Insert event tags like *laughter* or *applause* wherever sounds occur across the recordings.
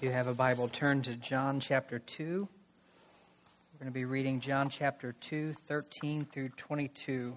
You have a Bible, turn to John chapter 2. We're going to be reading John chapter 2, 13 through 22.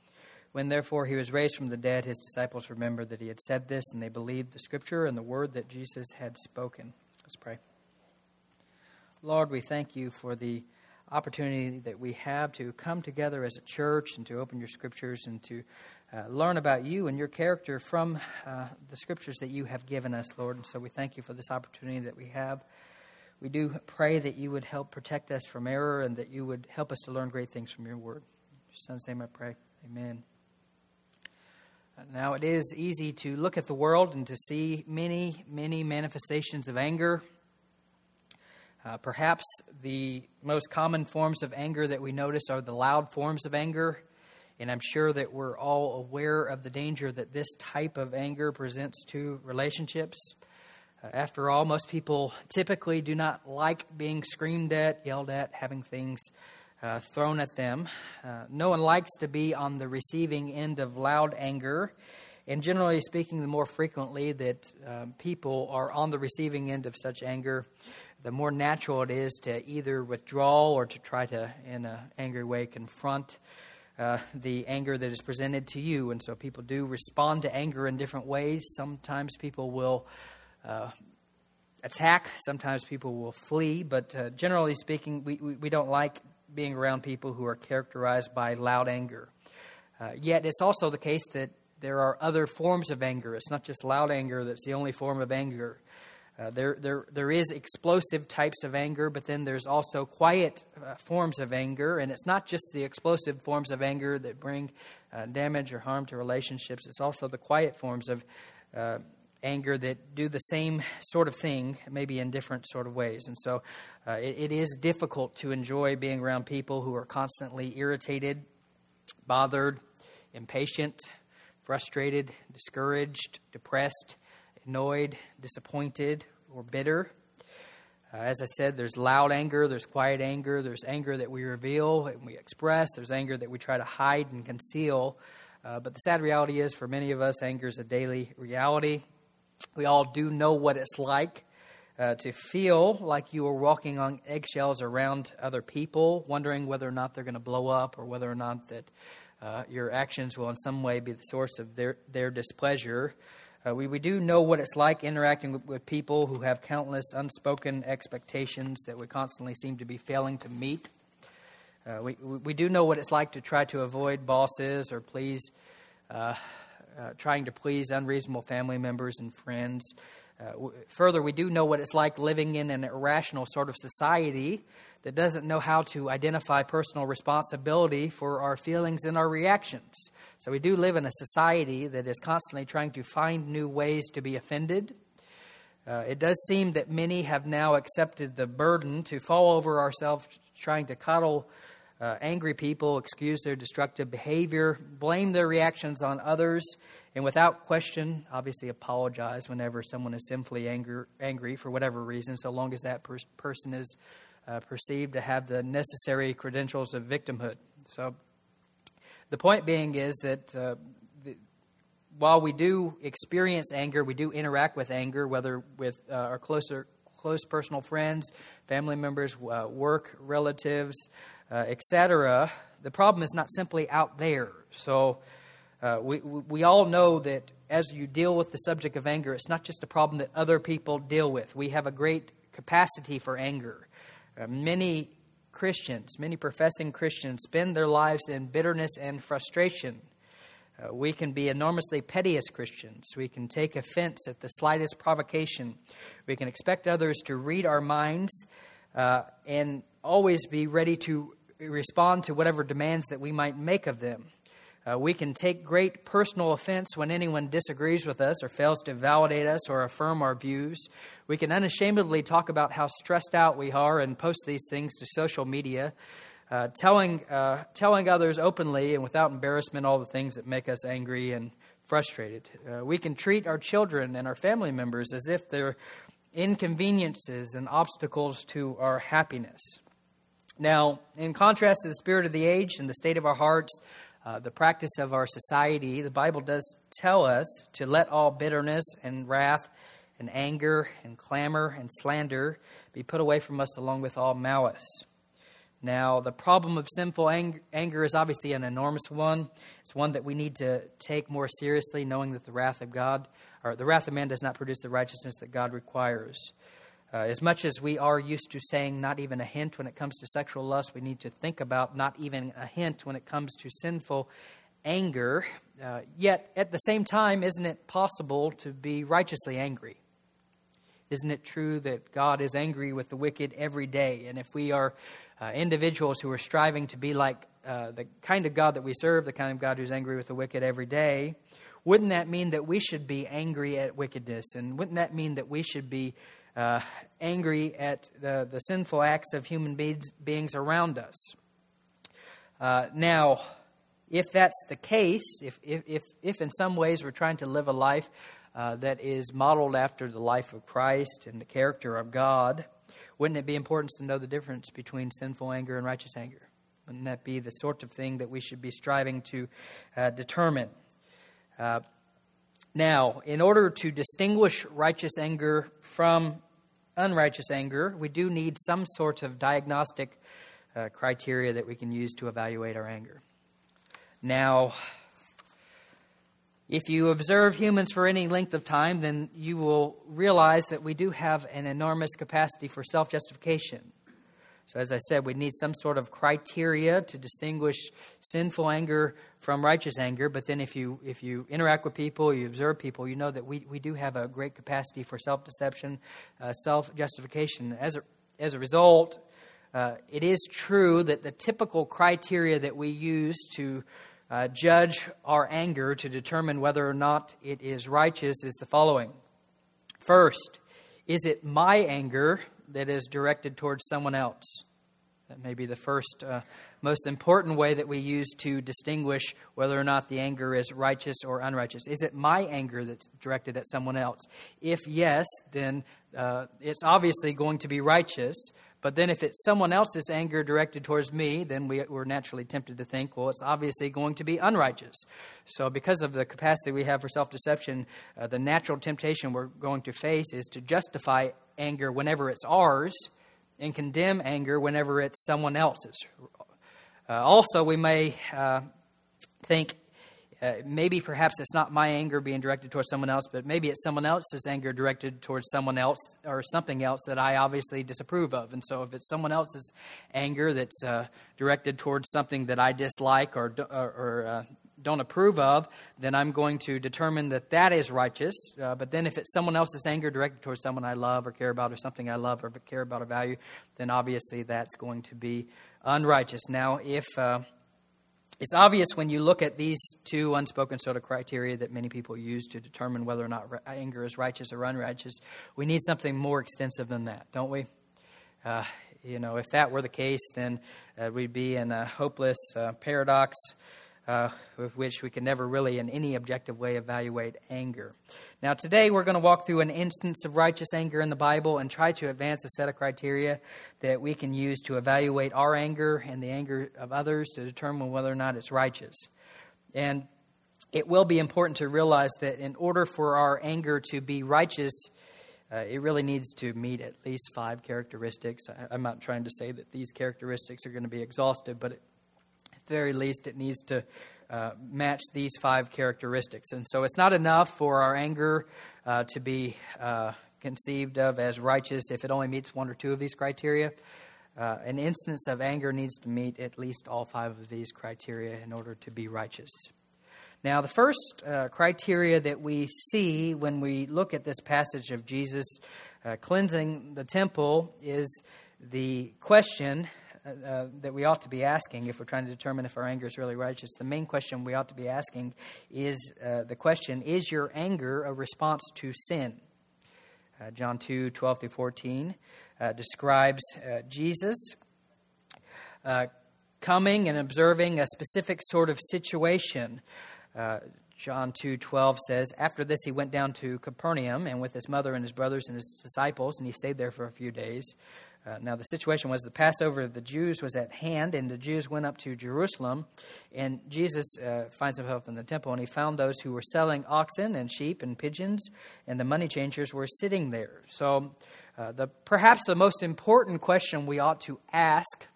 When therefore he was raised from the dead, his disciples remembered that he had said this, and they believed the scripture and the word that Jesus had spoken. Let's pray. Lord, we thank you for the opportunity that we have to come together as a church and to open your scriptures and to uh, learn about you and your character from uh, the scriptures that you have given us, Lord. And so we thank you for this opportunity that we have. We do pray that you would help protect us from error and that you would help us to learn great things from your word. In your son's name I pray. Amen. Now, it is easy to look at the world and to see many, many manifestations of anger. Uh, perhaps the most common forms of anger that we notice are the loud forms of anger. And I'm sure that we're all aware of the danger that this type of anger presents to relationships. Uh, after all, most people typically do not like being screamed at, yelled at, having things uh, thrown at them. Uh, no one likes to be on the receiving end of loud anger. And generally speaking, the more frequently that um, people are on the receiving end of such anger, the more natural it is to either withdraw or to try to, in an angry way, confront uh, the anger that is presented to you. And so people do respond to anger in different ways. Sometimes people will uh, attack, sometimes people will flee, but uh, generally speaking, we, we, we, don't like being around people who are characterized by loud anger. Uh, yet it's also the case that there are other forms of anger. It's not just loud anger that's the only form of anger. Uh, there, there, there is explosive types of anger, but then there's also quiet uh, forms of anger. And it's not just the explosive forms of anger that bring uh, damage or harm to relationships, it's also the quiet forms of uh, anger that do the same sort of thing, maybe in different sort of ways. And so uh, it, it is difficult to enjoy being around people who are constantly irritated, bothered, impatient, frustrated, discouraged, depressed, annoyed, disappointed, or bitter. Uh, as I said, there's loud anger, there's quiet anger, there's anger that we reveal and we express, there's anger that we try to hide and conceal. Uh, but the sad reality is, for many of us, anger is a daily reality. We all do know what it's like uh, to feel like you are walking on eggshells around other people, wondering whether or not they're going to blow up or whether or not that uh, your actions will in some way be the source of their, their displeasure. Uh, we, we do know what it's like interacting with, with, people who have countless unspoken expectations that we constantly seem to be failing to meet. Uh, we, we do know what it's like to try to avoid bosses or please uh, trying to please unreasonable family members and friends. Uh, w- further, we do know what it's like living in an irrational sort of society that doesn't know how to identify personal responsibility for our feelings and our reactions. So, we do live in a society that is constantly trying to find new ways to be offended. Uh, it does seem that many have now accepted the burden to fall over ourselves trying to coddle uh, angry people, excuse their destructive behavior, blame their reactions on others, and without question, obviously apologize whenever someone is sinfully anger, angry for whatever reason, so long as that per- person is uh, perceived to have the necessary credentials of victimhood. So, the point being is that uh, while we do experience anger, we do interact with anger, whether with uh, our closer, close personal friends, family members, uh, work relatives, uh, etc. The problem is not simply out there. So uh, we, we all know that as you deal with the subject of anger, it's not just a problem that other people deal with. We have a great capacity for anger. Uh, many Christians, many professing Christians, spend their lives in bitterness and frustration. Uh, we can be enormously petty as Christians. We can take offense at the slightest provocation. We can expect others to read our minds uh, and always be ready to respond to whatever demands that we might make of them. Uh, we can take great personal offense when anyone disagrees with us or fails to validate us or affirm our views. We can unashamedly talk about how stressed out we are and post these things to social media, uh, telling, uh, telling others openly and without embarrassment all the things that make us angry and frustrated. Uh, we can treat our children and our family members as if they're inconveniences and obstacles to our happiness. Now, in contrast to the spirit of the age and the state of our hearts, uh, the practice of our society, the Bible does tell us to let all bitterness and wrath and anger and clamor and slander be put away from us along with all malice. Now, the problem of sinful ang- anger is obviously an enormous one. It's one that we need to take more seriously, knowing that the wrath of God, or the wrath of man, does not produce the righteousness that God requires. Uh, as much as we are used to saying not even a hint when it comes to sexual lust, we need to think about not even a hint when it comes to sinful anger. Uh, yet, at the same time, isn't it possible to be righteously angry? Isn't it true that God is angry with the wicked every day? And if we are uh, individuals who are striving to be like uh, the kind of God that we serve, the kind of God who's angry with the wicked every day, wouldn't that mean that we should be angry at wickedness? And wouldn't that mean that we should be uh, angry at the, the sinful acts of human beings, beings around us. Uh, now, if that's the case, if, if, if, if, in some ways we're trying to live a life uh, that is modeled after the life of Christ and the character of God, wouldn't it be important to know the difference between sinful anger and righteous anger? Wouldn't that be the sort of thing that we should be striving to uh, determine? Uh, now, in order to distinguish righteous anger from unrighteous anger, we do need some sort of diagnostic uh, criteria that we can use to evaluate our anger. Now, if you observe humans for any length of time, then you will realize that we do have an enormous capacity for self justification. So, as I said, we need some sort of criteria to distinguish sinful anger from righteous anger. But then, if you if you interact with people, you observe people, you know that we, we do have a great capacity for self deception, uh, self justification. As a, as a result, uh, it is true that the typical criteria that we use to uh, judge our anger to determine whether or not it is righteous is the following. First, is it my anger that is directed towards someone else. That may be the first, uh, most important way that we use to distinguish whether or not the anger is righteous or unrighteous. Is it my anger that's directed at someone else? If yes, then uh, it's obviously going to be righteous. But then if it's someone else's anger directed towards me, then we, are naturally tempted to think, well, it's obviously going to be unrighteous. So, because of the capacity we have for self deception, uh, the natural temptation we're going to face is to justify anger whenever it's ours and condemn anger whenever it's someone else's. Uh, also, we may uh, think uh, maybe perhaps it's not my anger being directed towards someone else, but maybe it's someone else's anger directed towards someone else or something else that I obviously disapprove of. And so, if it's someone else's anger that's uh, directed towards something that I dislike or, or, or uh, don't approve of, then I'm going to determine that that is righteous. Uh, but then if it's someone else's anger directed towards someone I love or care about or something I love or care about or value, then obviously that's going to be unrighteous. Now, if uh, it's obvious when you look at these two unspoken sort of criteria that many people use to determine whether or not anger is righteous or unrighteous, we need something more extensive than that, don't we? Uh, you know, if that were the case, then uh, we'd be in a hopeless uh, paradox uh, with which we can never really, in any objective way, evaluate anger. Now, today we're going to walk through an instance of righteous anger in the Bible and try to advance a set of criteria that we can use to evaluate our anger and the anger of others to determine whether or not it's righteous. And it will be important to realize that in order for our anger to be righteous, uh, it really needs to meet at least five characteristics. I, am not trying to say that these characteristics are going to be exhaustive, but it, very least, it needs to uh, match these five characteristics. And so it's not enough for our anger uh, to be uh, conceived of as righteous if it only meets one or two of these criteria. Uh, an instance of anger needs to meet at least all five of these criteria in order to be righteous. Now, the first uh, criteria that we see when we look at this passage of Jesus uh, cleansing the temple is the question uh, uh, that we ought to be asking if we're trying to determine if our anger is really righteous. The main question we ought to be asking is uh, the question Is your anger a response to sin? Uh, John 2 12 through 14 describes Jesus coming and observing a specific sort of situation uh, John 2:12 says, "After this he went down to Capernaum and with his mother and his brothers and his disciples, and he stayed there for a few days." Uh, now the situation was the Passover of the Jews was at hand, and the Jews went up to Jerusalem, and Jesus uh, finds himself in the temple, and he found those who were selling oxen and sheep and pigeons, and the money changers were sitting there. So, uh, the perhaps the most important question we ought to ask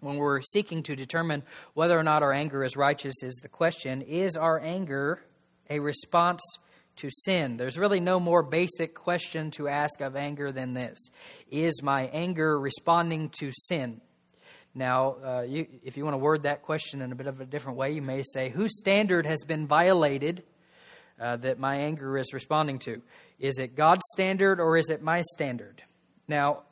when we're seeking to determine whether or not our anger is righteous is the question is our anger a response to sin? There's really no more basic question to ask of anger than this Is my anger responding to sin? Now, uh, you, if you want to word that question in a bit of a different way, you may say, Whose standard has been violated uh, that my anger is responding to? Is it God's standard or is it my standard? Now,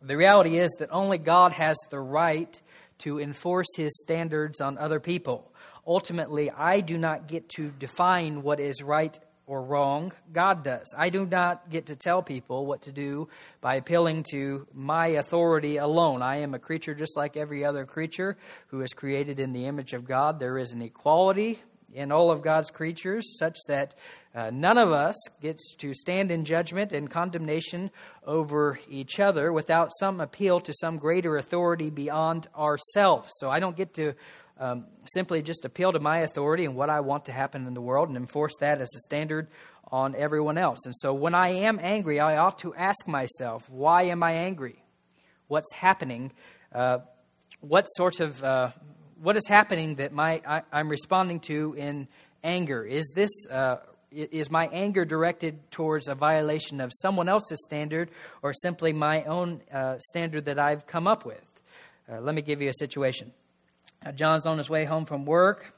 the reality is that only God has the right to enforce his standards on other people. Ultimately, I do not get to define what is right or wrong. God does. I do not get to tell people what to do by appealing to my authority alone. I am a creature just like every other creature who is created in the image of God. There is an equality in all of God's creatures, such that uh, none of us gets to stand in judgment and condemnation over each other without some appeal to some greater authority beyond ourselves. So I don't get to um, simply just appeal to my authority and what I want to happen in the world and enforce that as a standard on everyone else. And so when I am angry, I ought to ask myself, why am I angry? What's happening? Uh, what sort of uh, what is happening that my I, am responding to in anger? Is this uh, is my anger directed towards a violation of someone else's standard or simply my own uh, standard that I've come up with? Uh, let me give you a situation. Uh, John's on his way home from work,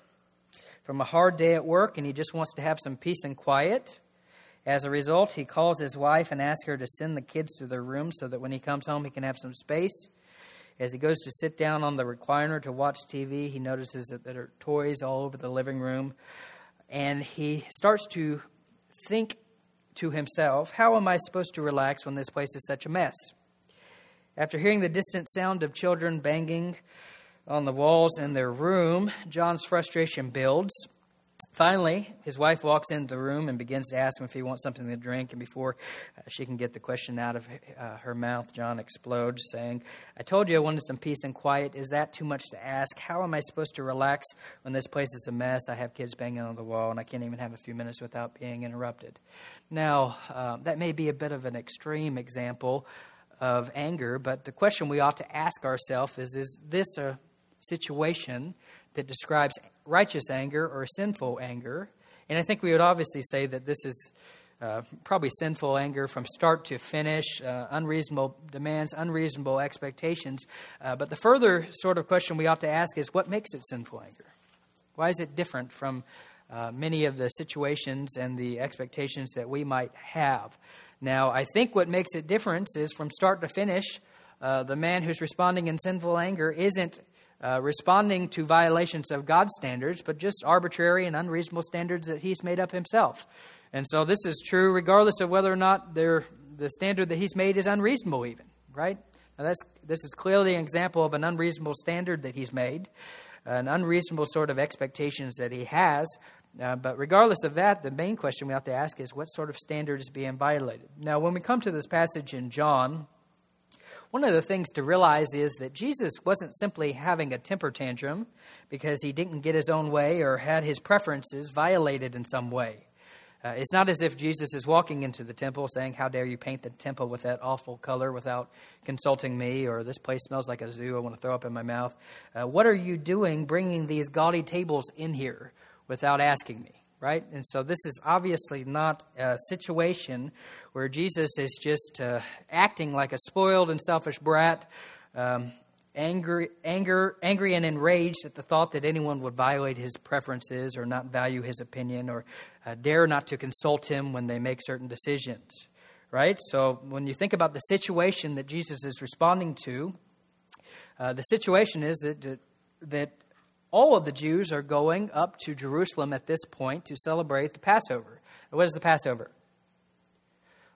from a hard day at work, and he just wants to have some peace and quiet. As a result, he calls his wife and asks her to send the kids to their room so that when he comes home, he can have some space. As he goes to sit down on the recliner to watch TV, he notices that there are toys all over the living room. And he starts to think to himself, How am I supposed to relax when this place is such a mess? After hearing the distant sound of children banging on the walls in their room, John's frustration builds. Finally, his wife walks into the room and begins to ask him if he wants something to drink. And before uh, she can get the question out of uh, her mouth, John explodes, saying, I told you I wanted some peace and quiet. Is that too much to ask? How am I supposed to relax when this place is a mess? I have kids banging on the wall, and I can't even have a few minutes without being interrupted. Now, um, that may be a bit of an extreme example of anger, but the question we ought to ask ourselves is Is this a situation that describes righteous anger or sinful anger. And I think we would obviously say that this is uh, probably sinful anger from start to finish, uh, unreasonable demands, unreasonable expectations. Uh, but the further sort of question we ought to ask is what makes it sinful anger? Why is it different from uh, many of the situations and the expectations that we might have? Now, I think what makes it different is from start to finish, uh, the man who's responding in sinful anger isn't uh, responding to violations of God's standards, but just arbitrary and unreasonable standards that he's made up himself. And so this is true regardless of whether or not the standard that he's made is unreasonable, even, right? Now that's, this is clearly an example of an unreasonable standard that he's made, an unreasonable sort of expectations that he has. Uh, but regardless of that, the main question we have to ask is what sort of standard is being violated? Now, when we come to this passage in John, one of the things to realize is that Jesus wasn't simply having a temper tantrum because he didn't get his own way or had his preferences violated in some way. Uh, it's not as if Jesus is walking into the temple saying, How dare you paint the temple with that awful color without consulting me? Or this place smells like a zoo. I want to throw up in my mouth. Uh, what are you doing bringing these gaudy tables in here without asking me? Right? And so this is obviously not a situation where Jesus is just uh, acting like a spoiled and selfish brat, um, angry, anger, angry and enraged at the thought that anyone would violate his preferences or not value his opinion or uh, dare not to consult him when they make certain decisions, right? So when you think about the situation that Jesus is responding to, uh, the situation is that that all of the Jews are going up to Jerusalem at this point to celebrate the Passover. What is the Passover?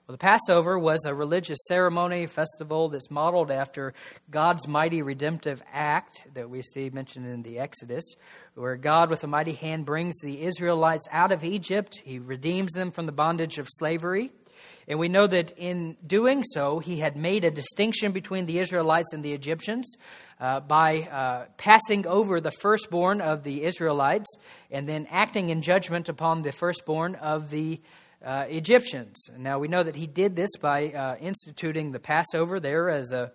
Well, the Passover was a religious ceremony, festival that's modeled after God's mighty redemptive act that we see mentioned in the Exodus, where God, with a mighty hand, brings the Israelites out of Egypt. He redeems them from the bondage of slavery. And we know that in doing so, he had made a distinction between the Israelites and the Egyptians uh, by uh, passing over the firstborn of the Israelites and then acting in judgment upon the firstborn of the uh, Egyptians. Now, we know that he did this by uh, instituting the Passover there as a,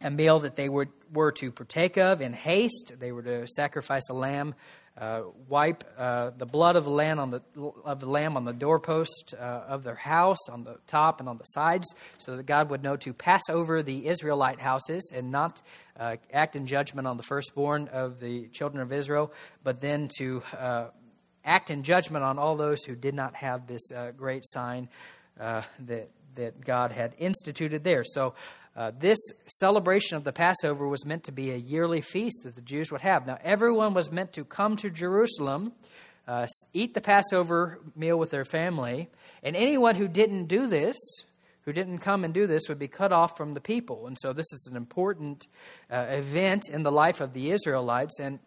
a meal that they were, were to partake of in haste. They were to sacrifice a lamb uh, wipe uh, the blood of the lamb on the of the lamb on the doorpost uh, of their house, on the top and on the sides, so that God would know to pass over the Israelite houses and not uh, act in judgment on the firstborn of the children of Israel, but then to uh, act in judgment on all those who did not have this uh, great sign that that God had instituted there. So. Uh, this celebration of the Passover was meant to be a yearly feast that the Jews would have. Now, everyone was meant to come to Jerusalem, uh, eat the Passover meal with their family, and anyone who didn't do this, who didn't come and do this, would be cut off from the people. And so, this is an important uh, event in the life of the Israelites. And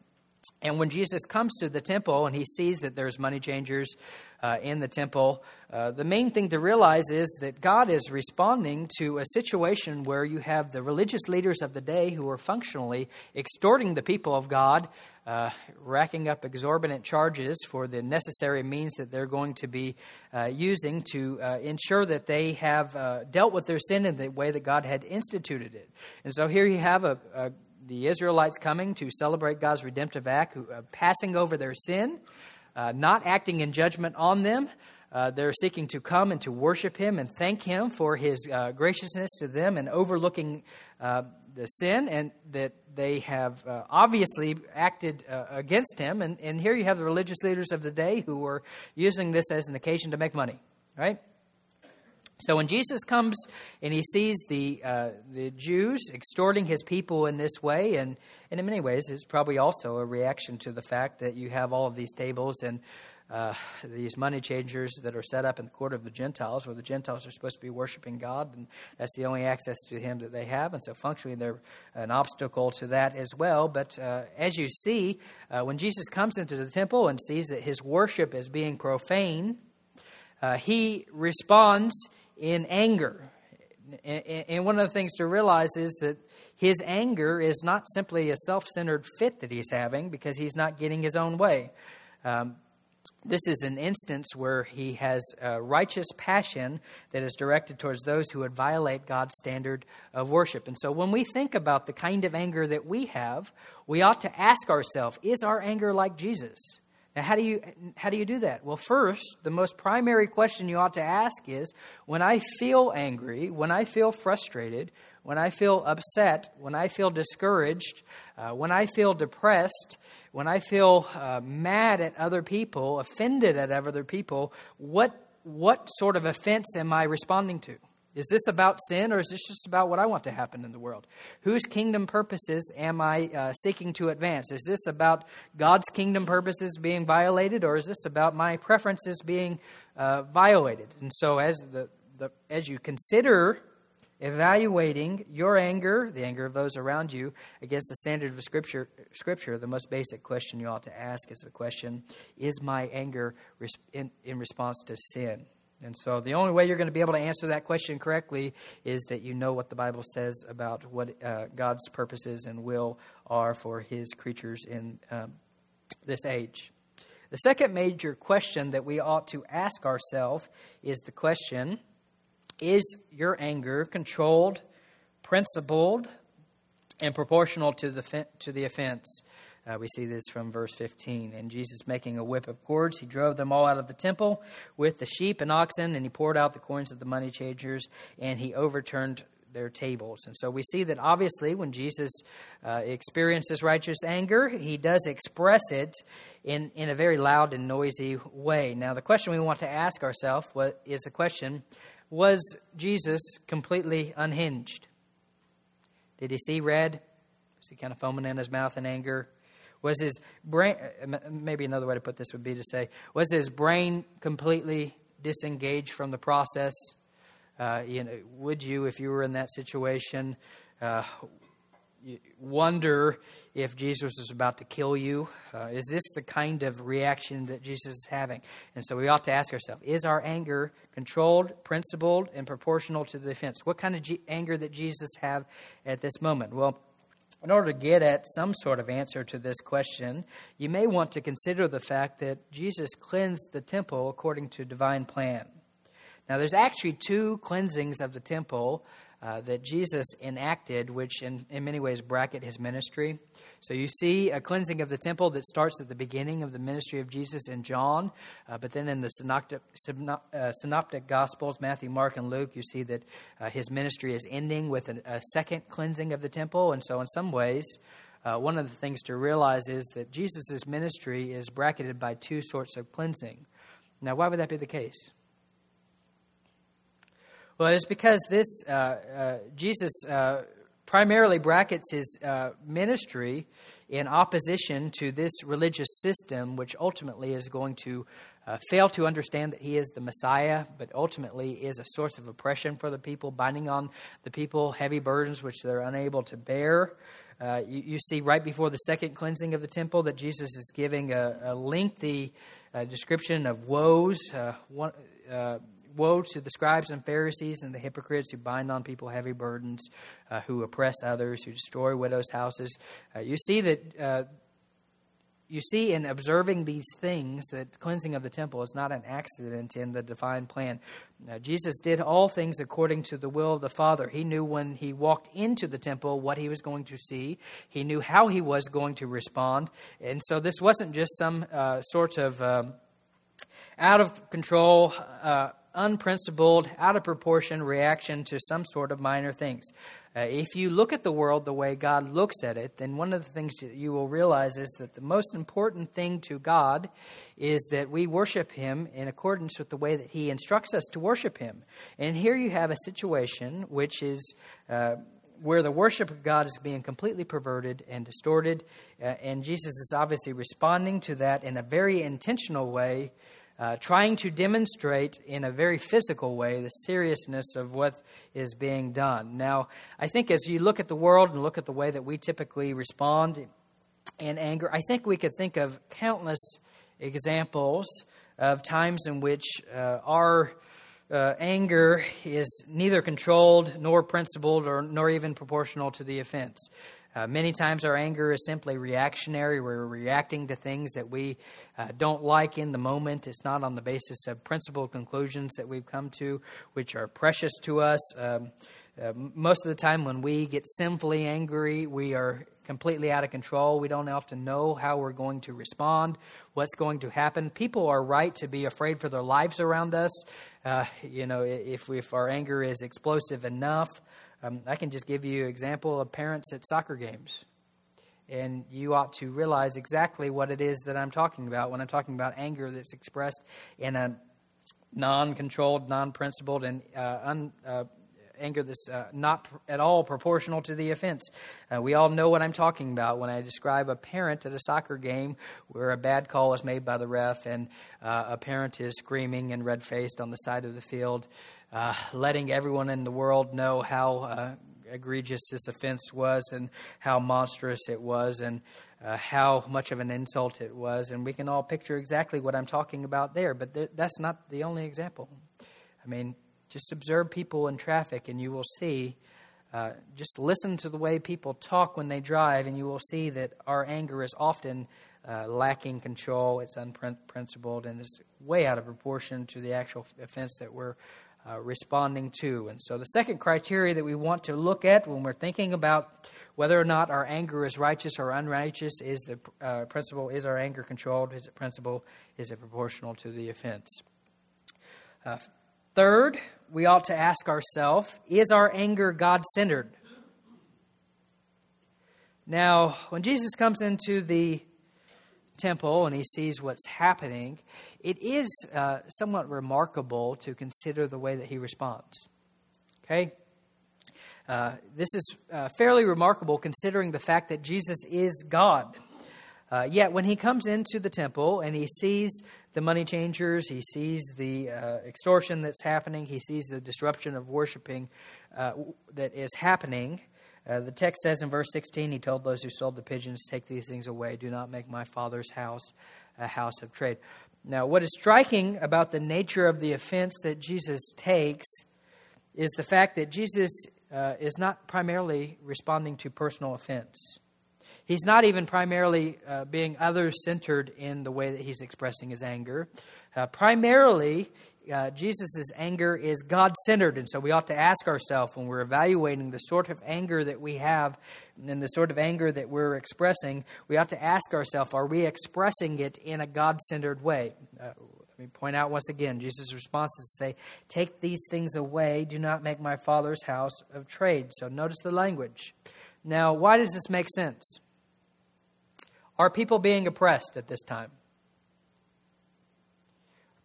and when Jesus comes to the temple and he sees that there's money changers uh, in the temple, uh, the main thing to realize is that God is responding to a situation where you have the religious leaders of the day who are functionally extorting the people of God, uh, racking up exorbitant charges for the necessary means that they're going to be uh, using to uh, ensure that they have uh, dealt with their sin in the way that God had instituted it. And so here you have a, a the Israelites coming to celebrate God's redemptive act, uh, passing over their sin, uh, not acting in judgment on them. Uh, they're seeking to come and to worship Him and thank Him for His uh, graciousness to them and overlooking uh, the sin and that they have uh, obviously acted against Him. And, and here you have the religious leaders of the day who were using this as an occasion to make money, right? So when Jesus comes and he sees the, uh, the Jews extorting his people in this way, and, and in many ways, it's probably also a reaction to the fact that you have all of these tables and uh, these money changers that are set up in the court of the Gentiles, where the Gentiles are supposed to be worshiping God, and that's the only access to Him that they have. And so, functionally, they're an obstacle to that as well. But uh, as you see, uh, when Jesus comes into the temple and sees that his worship is being profane, uh, he responds in anger. And one of the things to realize is that his anger is not simply a self centered fit that he's having because he's not getting his own way. Um, this is an instance where he has righteous passion that is directed towards those who would violate God's standard of worship. And so when we think about the kind of anger that we have, we ought to ask ourselves is our anger like Jesus? Now, how do you how do you do that? Well, first, the most primary question you ought to ask is: When I feel angry, when I feel frustrated, when I feel upset, when I feel discouraged, uh, when I feel depressed, when I feel uh, mad at other people, offended at other people, what what sort of offense am I responding to? Is this about sin or is this just about what I want to happen in the world? Whose kingdom purposes am I uh, seeking to advance? Is this about God's kingdom purposes being violated or is this about my preferences being uh, violated? And so, as, the, the, as you consider evaluating your anger, the anger of those around you, against the standard of Scripture, Scripture the most basic question you ought to ask is the question Is my anger in, in response to sin? And so the only way you're going to be able to answer that question correctly is that you know what the Bible says about what uh, God's purposes and will are for his creatures in um, this age. The second major question that we ought to ask ourselves is the question Is your anger controlled, principled, and proportional to the, to the offense? Uh, we see this from verse 15. And Jesus, making a whip of cords, he drove them all out of the temple with the sheep and oxen, and he poured out the coins of the money changers, and he overturned their tables. And so we see that obviously when Jesus uh, experiences righteous anger, he does express it in, in a very loud and noisy way. Now, the question we want to ask ourselves is the question Was Jesus completely unhinged? Did he see red? Was he kind of foaming in his mouth in anger? Was his brain, maybe another way to put this would be to say, was his brain completely disengaged from the process? Uh, you know, would you, if you were in that situation, uh, wonder if Jesus was about to kill you? Uh, is this the kind of reaction that Jesus is having? And so we ought to ask ourselves is our anger controlled, principled, and proportional to the offense? What kind of G- anger that Jesus have at this moment? Well, in order to get at some sort of answer to this question, you may want to consider the fact that Jesus cleansed the temple according to divine plan. Now, there's actually two cleansings of the temple uh, that Jesus enacted, which in, in many ways bracket his ministry. So you see a cleansing of the temple that starts at the beginning of the ministry of Jesus in John, uh, but then in the synoptic, uh, synoptic Gospels, Matthew, Mark, and Luke, you see that uh, his ministry is ending with a, a, second cleansing of the temple. And so, in some ways, uh, one of the things to realize is that Jesus' ministry is bracketed by two sorts of cleansing. Now, why would that be the case? Well, it's because this uh, uh, Jesus uh, primarily brackets his uh, ministry in opposition to this religious system, which ultimately is going to uh, fail to understand that he is the Messiah, but ultimately is a source of oppression for the people, binding on the people heavy burdens which they're unable to bear. Uh, you, you, see right before the second cleansing of the temple that Jesus is giving a, a lengthy description of woes. One, Woe to the scribes and Pharisees and the hypocrites who bind on people heavy burdens, uh, who oppress others, who destroy widows' houses. Uh, you see that. Uh, you see in observing these things that cleansing of the temple is not an accident in the divine plan. Jesus did all things according to the will of the Father. He knew when he walked into the temple what he was going to see, he knew how he was going to respond. And so this wasn't just some uh, sort of um, out of control, uh, unprincipled, out of proportion reaction to some sort of minor things. Uh, if you look at the world the way God looks at it, then one of the things that you will realize is that the most important thing to God is that we worship Him in accordance with the way that He instructs us to worship Him. And here you have a situation which is. Uh, where the worship of God is being completely perverted and distorted, uh, and Jesus is obviously responding to that in a very intentional way uh, trying to demonstrate in a very physical way the seriousness of what is being done. Now, I think as you look at the world and look at the way that we typically respond in anger, I think we could think of countless examples of times in which uh, our uh, anger is neither controlled nor principled or nor even proportional to the offense. Uh, many times our anger is simply reactionary. We're reacting to things that we uh, don't like in the moment. It's not on the basis of principled conclusions that we've come to, which are precious to us. Um, uh, most of the time, when we get sinfully angry, we are completely out of control. We don't often know how we're going to respond, what's going to happen. People are right to be afraid for their lives around us. Uh, you know, if, if our anger is explosive enough, um, I can just give you an example of parents at soccer games. and you ought to realize exactly what it is that I'm talking about when I'm talking about anger that's expressed in a non controlled, non principled, and uh, un, uh, anger that's uh, not at all proportional to the offense. Uh, we all know what I'm talking about when I describe a parent at a soccer game where a bad call is made by the ref and uh, a parent is screaming and red faced on the side of the field, uh, letting everyone in the world know how uh, egregious this offense was and how monstrous it was and uh, how much of an insult it was. And we can all picture exactly what I'm talking about there, but th- that's not the only example. I mean, just observe people in traffic and you will see. Uh, just listen to the way people talk when they drive, and you will see that our anger is often uh, lacking control. It's unprincipled and it's way out of proportion to the actual offense that we're uh, responding to. And so, the second criteria that we want to look at when we're thinking about whether or not our anger is righteous or unrighteous is the uh, principle is our anger controlled? Is it principle? Is it proportional to the offense? Uh, third, we ought to ask ourselves is our anger God centered? Now, when Jesus comes into the temple and he sees what's happening, it is uh, somewhat remarkable to consider the way that he responds. Okay? Uh, this is uh, fairly remarkable considering the fact that Jesus is God. Uh, yet, when he comes into the temple and he sees the money changers, he sees the uh, extortion that's happening, he sees the disruption of worshiping uh, that is happening, uh, the text says in verse 16, He told those who sold the pigeons, Take these things away. Do not make my father's house a house of trade. Now, what is striking about the nature of the offense that Jesus takes is the fact that Jesus uh, is not primarily responding to personal offense. He's not even primarily uh, being other centered in the way that he's expressing his anger. Uh, primarily, uh, Jesus' anger is God centered. And so we ought to ask ourselves when we're evaluating the sort of anger that we have and the sort of anger that we're expressing, we ought to ask ourselves are we expressing it in a God centered way? Uh, let me point out once again Jesus' response is to say, Take these things away, do not make my Father's house of trade. So notice the language. Now, why does this make sense? Are people being oppressed at this time?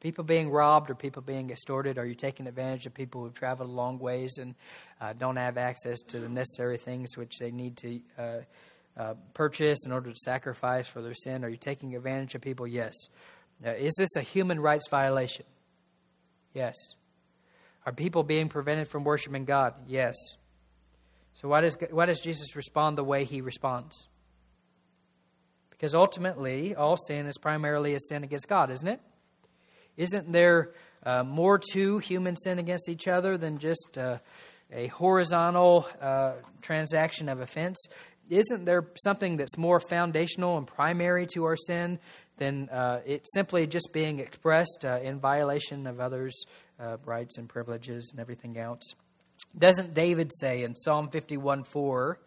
People being robbed or people being extorted? Are you taking advantage of people who've traveled long ways and uh, don't have access to the necessary things which they need to uh, uh, purchase in order to sacrifice for their sin? Are you taking advantage of people? Yes. Is this a human rights violation? Yes. Are people being prevented from worshiping God? Yes. So why does, why does Jesus respond the way he responds? Because ultimately, all sin is primarily a sin against God, isn't it? Isn't there uh, more to human sin against each other than just uh, a horizontal uh, transaction of offense? Isn't there something that's more foundational and primary to our sin than uh, it simply just being expressed uh, in violation of others' uh, rights and privileges and everything else? Doesn't David say in Psalm 51 4,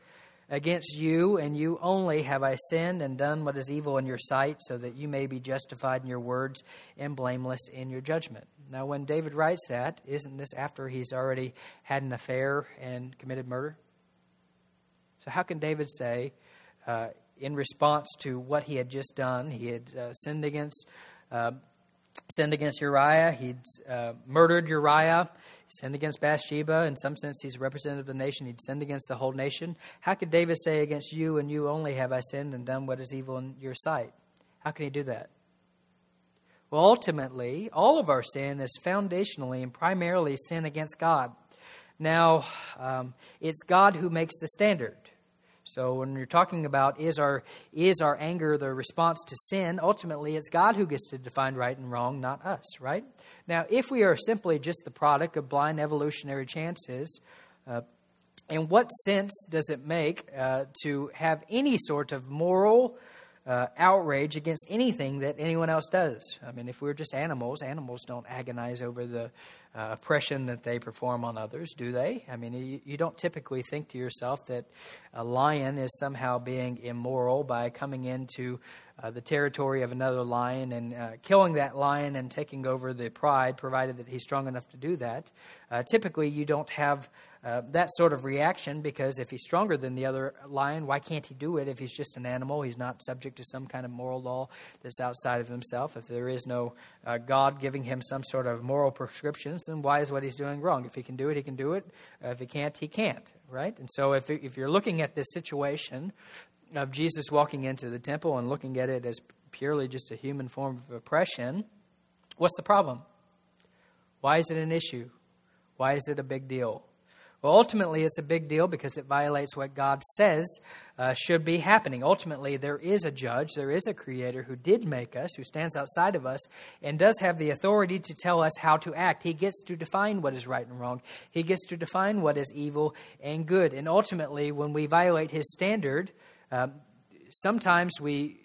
Against you and you only have I sinned and done what is evil in your sight, so that you may be justified in your words and blameless in your judgment. Now, when David writes that, isn't this after he's already had an affair and committed murder? So, how can David say, uh, in response to what he had just done, he had uh, sinned against uh, sinned against Uriah. He'd uh, murdered Uriah. He sinned against Bathsheba. In some sense, he's representative of the nation. He'd sinned against the whole nation. How could David say, Against you and you only have I sinned and done what is evil in your sight? How can he do that? Well, ultimately, all of our sin is foundationally and primarily sin against God. Now, um, it's God who makes the standard. So when you're talking about is our is our anger the response to sin, ultimately it's God who gets to define right and wrong, not us, right? Now, if we are simply just the product of blind evolutionary chances, uh, in what sense does it make uh, to have any sort of moral uh, outrage against anything that anyone else does. I mean, if we're just animals, animals don't agonize over the uh, oppression that they perform on others, do they? I mean, you, you, don't typically think to yourself that a lion is somehow being immoral by coming into uh, the territory of another lion and uh, killing that lion and taking over the pride, provided that he's strong enough to do that. Uh, typically, you don't have uh, that sort of reaction because if he's stronger than the other lion, why can't he do it? If he's just an animal, he's not subject to some kind of moral law that's outside of himself. If there is no uh, God giving him some sort of moral prescriptions, then why is what he's doing wrong? If he can do it, he can do it. Uh, if he can't, he can't, right? And so if, if you're looking at this situation of Jesus walking into the temple and looking at it as purely just a human form of oppression, what's the problem? Why is it an issue? Why is it a big deal? Well, ultimately, it's a big deal because it violates what God says uh, should be happening. Ultimately, there is a judge, there is a creator who did make us, who stands outside of us, and does have the authority to tell us how to act. He gets to define what is right and wrong, he gets to define what is evil and good. And ultimately, when we violate his standard, um, sometimes we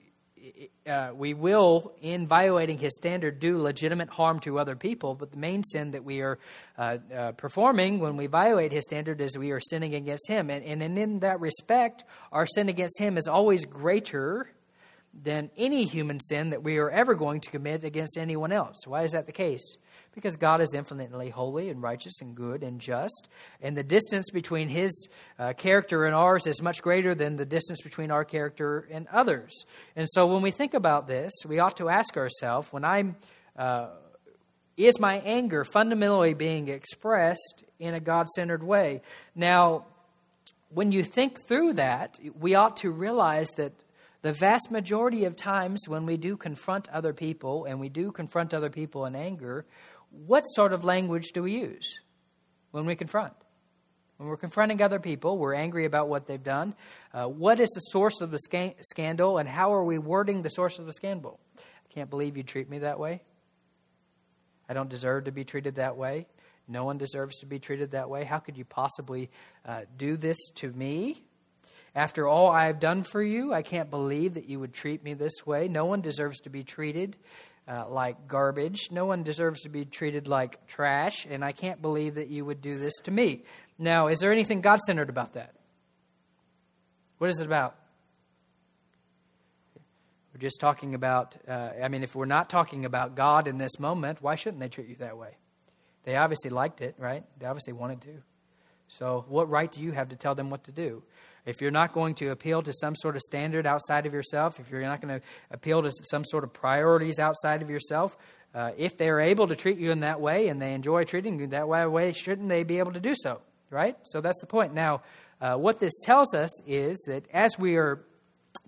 uh, we will, in violating his standard, do legitimate harm to other people. But the main sin that we are uh, uh, performing when we violate his standard is we are sinning against him. And, and in that respect, our sin against him is always greater than any human sin that we are ever going to commit against anyone else. Why is that the case? Because God is infinitely holy and righteous and good and just. And the distance between His uh, character and ours is much greater than the distance between our character and others. And so when we think about this, we ought to ask ourselves when I'm. Uh, is my anger fundamentally being expressed in a God centered way? Now, when you think through that, we ought to realize that the vast majority of times when we do confront other people and we do confront other people in anger, what sort of language do we use when we confront? When we're confronting other people, we're angry about what they've done. Uh, what is the source of the scan- scandal, and how are we wording the source of the scandal? I can't believe you treat me that way. I don't deserve to be treated that way. No one deserves to be treated that way. How could you possibly uh, do this to me? After all I've done for you, I can't believe that you would treat me this way. No one deserves to be treated uh, like garbage. No one deserves to be treated like trash, and I can't believe that you would do this to me. Now, is there anything God centered about that? What is it about? We're just talking about, uh, I mean, if we're not talking about God in this moment, why shouldn't they treat you that way? They obviously liked it, right? They obviously wanted to. So, what right do you have to tell them what to do? If you're not going to appeal to some sort of standard outside of yourself, if you're not going to appeal to some sort of priorities outside of yourself, uh, if they're able to treat you in that way and they enjoy treating you that way, shouldn't they be able to do so? Right? So that's the point. Now, uh, what this tells us is that as we are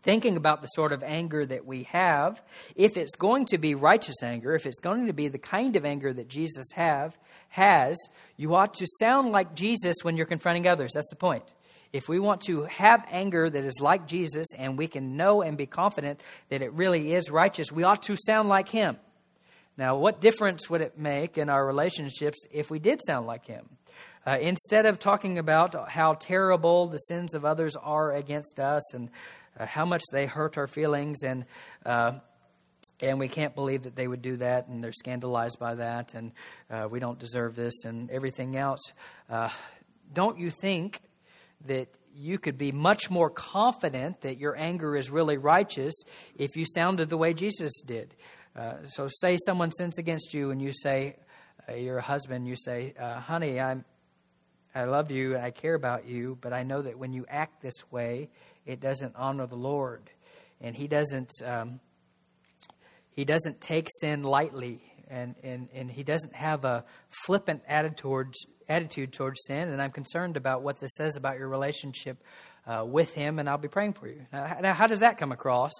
thinking about the sort of anger that we have, if it's going to be righteous anger, if it's going to be the kind of anger that Jesus have has, you ought to sound like Jesus when you're confronting others. That's the point. If we want to have anger that is like Jesus and we can know and be confident that it really is righteous, we ought to sound like Him. Now, what difference would it make in our relationships if we did sound like Him? Uh, instead of talking about how terrible the sins of others are against us and uh, how much they hurt our feelings and uh, and we can't believe that they would do that and they're scandalized by that and uh, we don't deserve this and everything else uh, don't you think that you could be much more confident that your anger is really righteous if you sounded the way Jesus did. Uh, so, say someone sins against you, and you say, uh, "You're husband." You say, uh, "Honey, I'm, I love you, I care about you, but I know that when you act this way, it doesn't honor the Lord, and He doesn't, um, He doesn't take sin lightly." And, and, and he doesn't have a flippant attitude towards, attitude towards sin, and I'm concerned about what this says about your relationship uh, with Him, and I'll be praying for you. Now, now how does that come across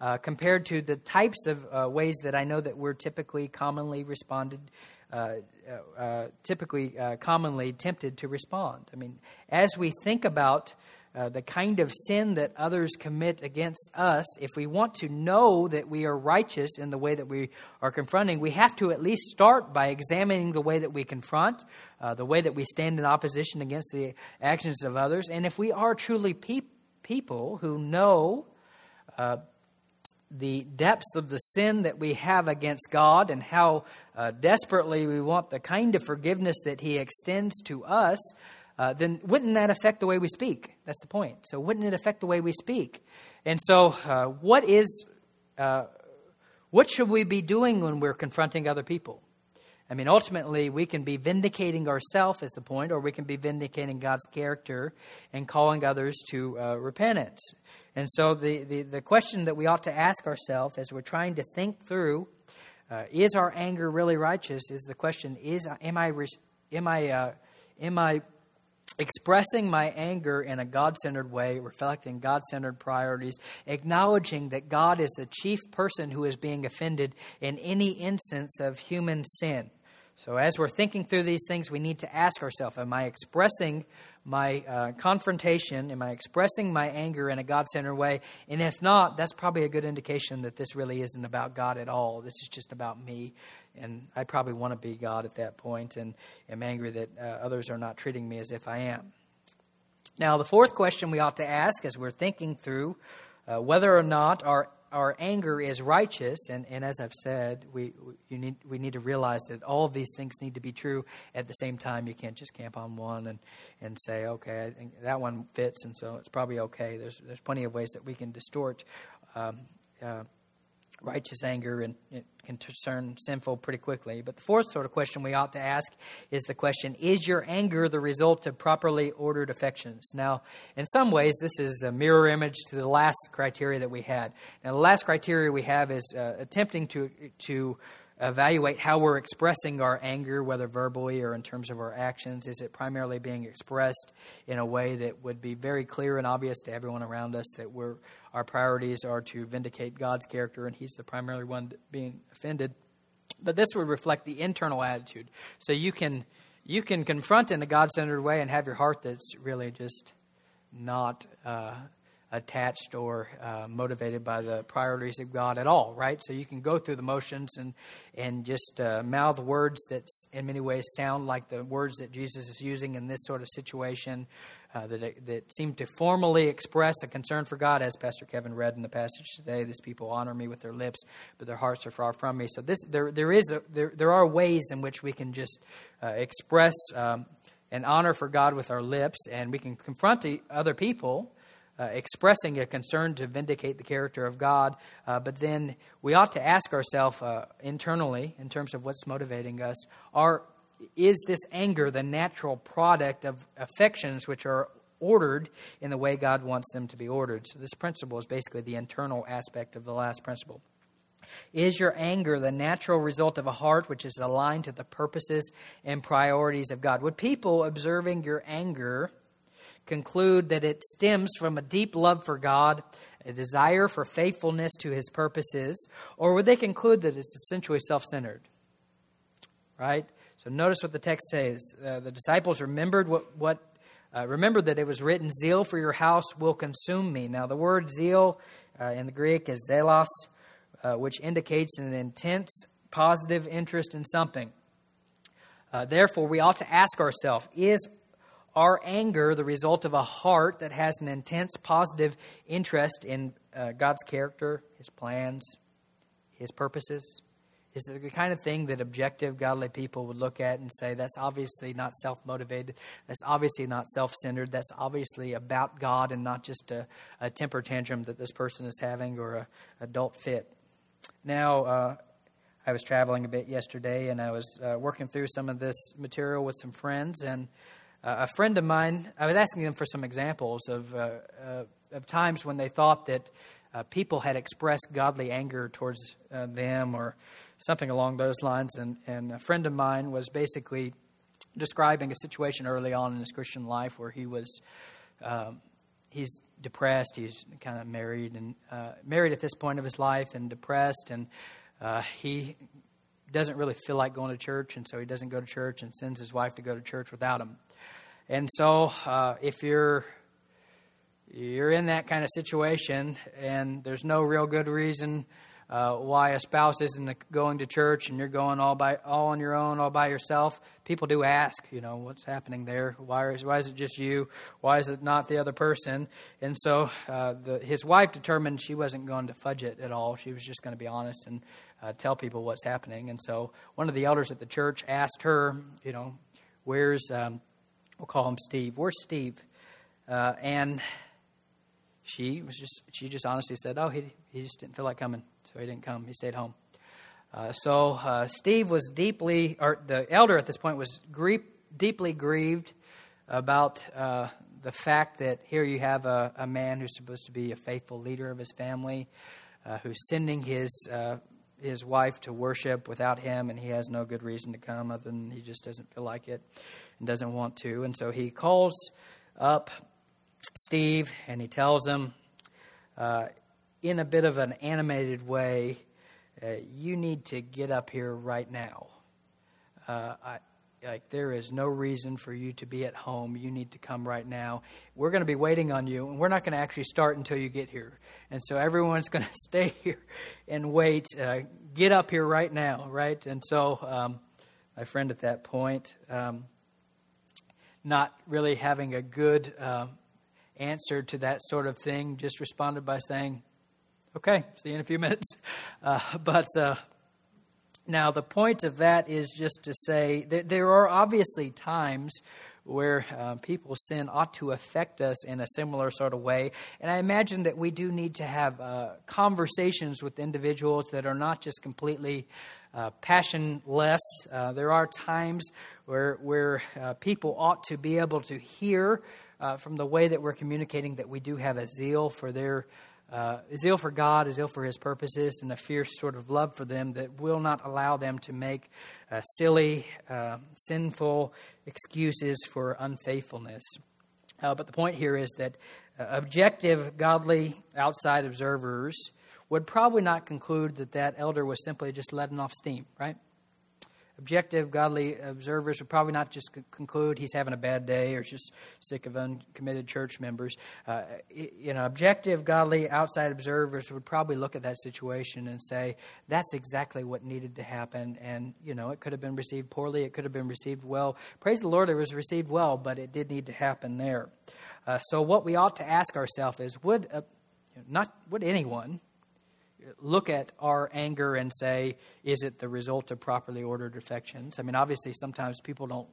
uh, compared to the types of uh, ways that I know that we're typically commonly responded? Uh, uh, uh, typically, commonly tempted to respond. I mean, as we think about uh, the kind of sin that others commit against us, if we want to know that we are righteous in the way that we are confronting, we have to at least start by examining the way that we confront, uh, the way that we stand in opposition against the actions of others. And if we are truly pe- people who know uh, the depths of the sin that we have against God and how uh, desperately we want the kind of forgiveness that He extends to us, uh, then wouldn't that affect the way we speak? That's the point. So, wouldn't it affect the way we speak? And so, uh, what is, uh, what should we be doing when we're confronting other people? I mean, ultimately, we can be vindicating ourselves, is the point, or we can be vindicating God's character and calling others to uh, repentance. And so, the, the, the, question that we ought to ask ourselves as we're trying to think through uh, is our anger really righteous? Is the question: Is am I am I uh, am I expressing my anger in a God centered way, reflecting God centered priorities, acknowledging that God is the chief person who is being offended in any instance of human sin. So, as we're thinking through these things, we need to ask ourselves Am I expressing my uh, confrontation? Am I expressing my anger in a God centered way? And if not, that's probably a good indication that this really isn't about God at all. This is just about me. And I probably want to be God at that point and am angry that uh, others are not treating me as if I am. Now, the fourth question we ought to ask as we're thinking through uh, whether or not our our anger is righteous, and, and as I've said, we, need, we need to realize that all of these things need to be true at the same time. You can't just camp on one and, and say, okay, I think that one fits, and so it's probably okay. There's, there's plenty of ways that we can distort um, uh, righteous anger and it can sinful pretty quickly. But the fourth sort of question we ought to ask is the question Is your anger the result of properly ordered affections? Now, in some ways, this is a mirror image to the last criteria that we had. Now, the last criteria we have is uh, attempting to, to evaluate how we're expressing our anger, whether verbally or in terms of our actions. Is it primarily being expressed in a way that would be very clear and obvious to everyone around us that we're, our priorities are to vindicate God's character and He's the primary one being offended? But this would reflect the internal attitude. So you can you can confront in a God centered way and have your heart that's really just not. Uh, attached or uh, motivated by the priorities of God at all, right? So you can go through the motions and and just uh, mouth words that, in many ways, sound like the words that Jesus is using in this sort of situation, uh, that that seem to formally express a concern for God, as Pastor Kevin read in the passage today. These people honor me with their lips, but their hearts are far from me. So this there there is a, there there are ways in which we can just uh, express. Um, an honor for God with our lips, and we can confront other people uh, expressing a concern to vindicate the character of God, uh, but then we ought to ask ourselves uh, internally, in terms of what's motivating us, are, is this anger the natural product of affections which are ordered in the way God wants them to be ordered? So, this principle is basically the internal aspect of the last principle. Is your anger the natural result of a heart which is aligned to the purposes and priorities of God? Would people observing your anger conclude that it stems from a deep love for God, a desire for faithfulness to his purposes, or would they conclude that it's essentially self centered? Right? So notice what the text says. Uh, the disciples remembered what, what uh, remember that it was written, Zeal for your house will consume me. Now, the word zeal uh, in the Greek is zelos, uh, which indicates an intense positive interest in something. Uh, therefore, we ought to ask ourselves is our anger the result of a heart that has an intense positive interest in uh, God's character, His plans, His purposes? Is the kind of thing that objective, godly people would look at and say, that's obviously not self motivated, that's obviously not self centered, that's obviously about God and not just a, a, temper tantrum that this person is having or a adult fit? Now, uh, I was traveling a bit yesterday and I was uh, working through some of this material with some friends, and uh, a friend of mine, I was asking them for some examples of, uh, uh, of times when they thought that uh, people had expressed godly anger towards uh, them or something along those lines. And, and a friend of mine was basically describing a situation early on in his Christian life where he was. Um, he's depressed. He's kind of married and uh, married at this point of his life, and depressed. And he doesn't really feel like going to church, and so he doesn't go to church and sends his wife to go to church without him. And so, uh, if you're you're in that kind of situation, and there's no real good reason uh, why a spouse isn't going to church, and you're going all by all on your own, all by yourself, people do ask, you know, what's happening there? Why is why is it just you? Why is it not the other person? And so, uh, the, his wife determined she wasn't going to fudge it at all. She was just going to be honest and uh, tell people what's happening. And so, one of the elders at the church asked her, you know, where's um, We'll call him Steve. Where's Steve? Uh, and she was just she just honestly said, "Oh, he he just didn't feel like coming, so he didn't come. He stayed home." Uh, so uh, Steve was deeply, or the elder at this point was grie- deeply grieved about uh, the fact that here you have a, a, man who's supposed to be a faithful leader of his family, uh, who's sending his uh, his wife to worship without him, and he has no good reason to come other than he just doesn't feel like it and doesn't want to. And so he calls up Steve and he tells him, uh, in a bit of an animated way, uh, you need to get up here right now. Uh, I, like there is no reason for you to be at home. You need to come right now. We're going to be waiting on you, and we're not going to actually start until you get here. And so everyone's *laughs* going to stay here and wait. Uh, get up here right now, right? And so um, my friend at that point, um, not really having a good uh, answer to that sort of thing, just responded by saying, "Okay, see you in a few *laughs* minutes." Uh, but uh, now, the point of that is just to say that there are obviously times where uh, people's sin ought to affect us in a similar sort of way. And I imagine that we do need to have uh, conversations with individuals that are not just completely uh, passionless. Uh, there are times where, where uh, people ought to be able to hear uh, from the way that we're communicating that we do have a zeal for their uh, a zeal for God, a zeal for His purposes, and a fierce sort of love for them that will not allow them to make uh, silly, uh, sinful excuses for unfaithfulness. Uh, but the point here is that uh, objective, godly, outside observers would probably not conclude that that elder was simply just letting off steam, right? Objective, godly observers would probably not just conclude he's having a bad day or just sick of uncommitted church members. Uh, you know, objective, godly, outside observers would probably look at that situation and say that's exactly what needed to happen. And you know, it could have been received poorly, it could have been received well. Praise the Lord, it was received well, but it did need to happen there. Uh, so, what we ought to ask ourselves is: Would uh, not would anyone look at our anger and say, is it the result of properly ordered affections? I mean, obviously, sometimes people don't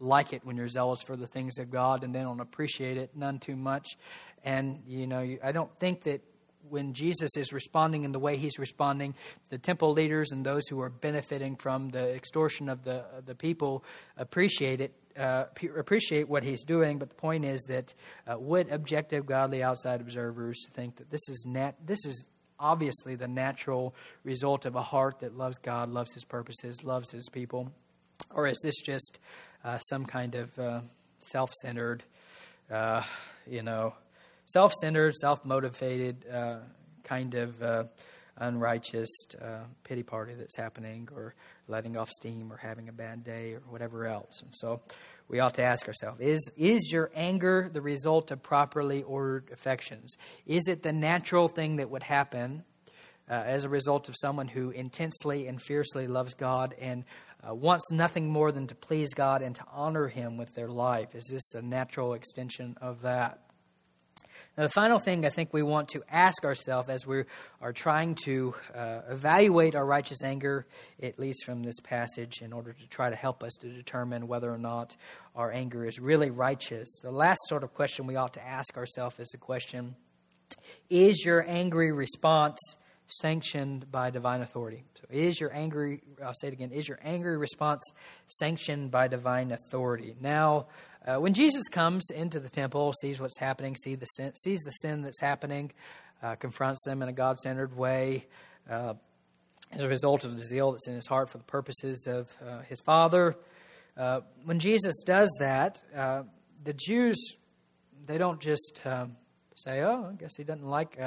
like it when you're zealous for the things of God and they don't appreciate it none too much. And, you know, I don't think that when Jesus is responding in the way he's responding, the temple leaders and those who are benefiting from the extortion of the, the people appreciate it. Uh, appreciate what he's doing, but the point is that uh, would objective, godly, outside observers think that this is nat- this is obviously the natural result of a heart that loves God, loves His purposes, loves His people? Or is this just uh, some kind of uh, self centered, uh, you know, self centered, self motivated uh, kind of uh, unrighteous uh, pity party that's happening, or letting off steam, or having a bad day, or whatever else? And so we ought to ask ourselves is, is your anger the result of properly ordered affections? Is it the natural thing that would happen uh, as a result of someone who intensely and fiercely loves God and uh, wants nothing more than to please God and to honor Him with their life? Is this a natural extension of that? Now, the final thing I think we want to ask ourselves as we are trying to uh, evaluate our righteous anger, at least from this passage, in order to try to help us to determine whether or not our anger is really righteous, the last sort of question we ought to ask ourselves is the question Is your angry response sanctioned by divine authority? So, is your angry, I'll say it again, is your angry response sanctioned by divine authority? Now, uh, when Jesus comes into the temple, sees what's happening, see the sin, sees the sin that's happening, uh, confronts them in a God centered way, uh, as a result of the zeal that's in his heart for the purposes of uh, his Father. Uh, when Jesus does that, uh, the Jews, they don't just um, say, oh, I guess he doesn't like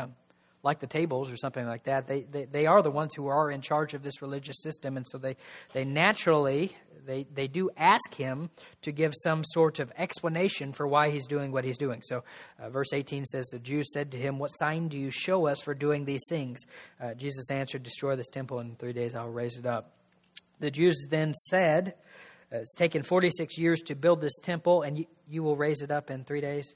like the tables or something like that. They, they, they are the ones who are in charge of this religious system, and so they, they naturally they, they do ask him to give some sort of explanation for why he's doing what he's doing. So, uh, verse 18 says, The Jews said to him, What sign do you show us for doing these things? Uh, Jesus answered, Destroy this temple, and in three days I'll raise it up. The Jews then said, uh, It's taken 46 years to build this temple, and you, you will raise it up in three days.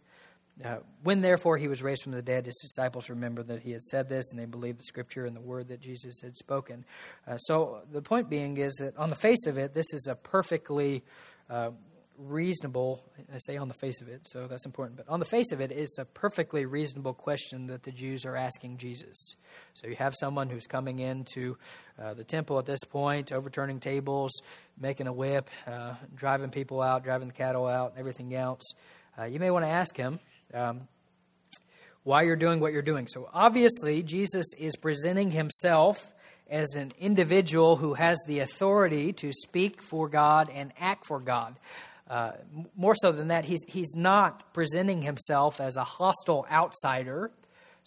Uh, when therefore he was raised from the dead, his disciples remembered that he had said this, and they believed the scripture and the word that Jesus had spoken. Uh, so the point being is that on the face of it, this is a perfectly uh, reasonable. I say on the face of it, so that's important. But on the face of it, it's a perfectly reasonable question that the Jews are asking Jesus. So you have someone who's coming into uh, the temple at this point, overturning tables, making a whip, uh, driving people out, driving the cattle out, and everything else. Uh, you may want to ask him. Um, why you're doing what you're doing. So, obviously, Jesus is presenting himself as an individual who has the authority to speak for God and act for God. Uh, more so than that, he's, he's not presenting himself as a hostile outsider.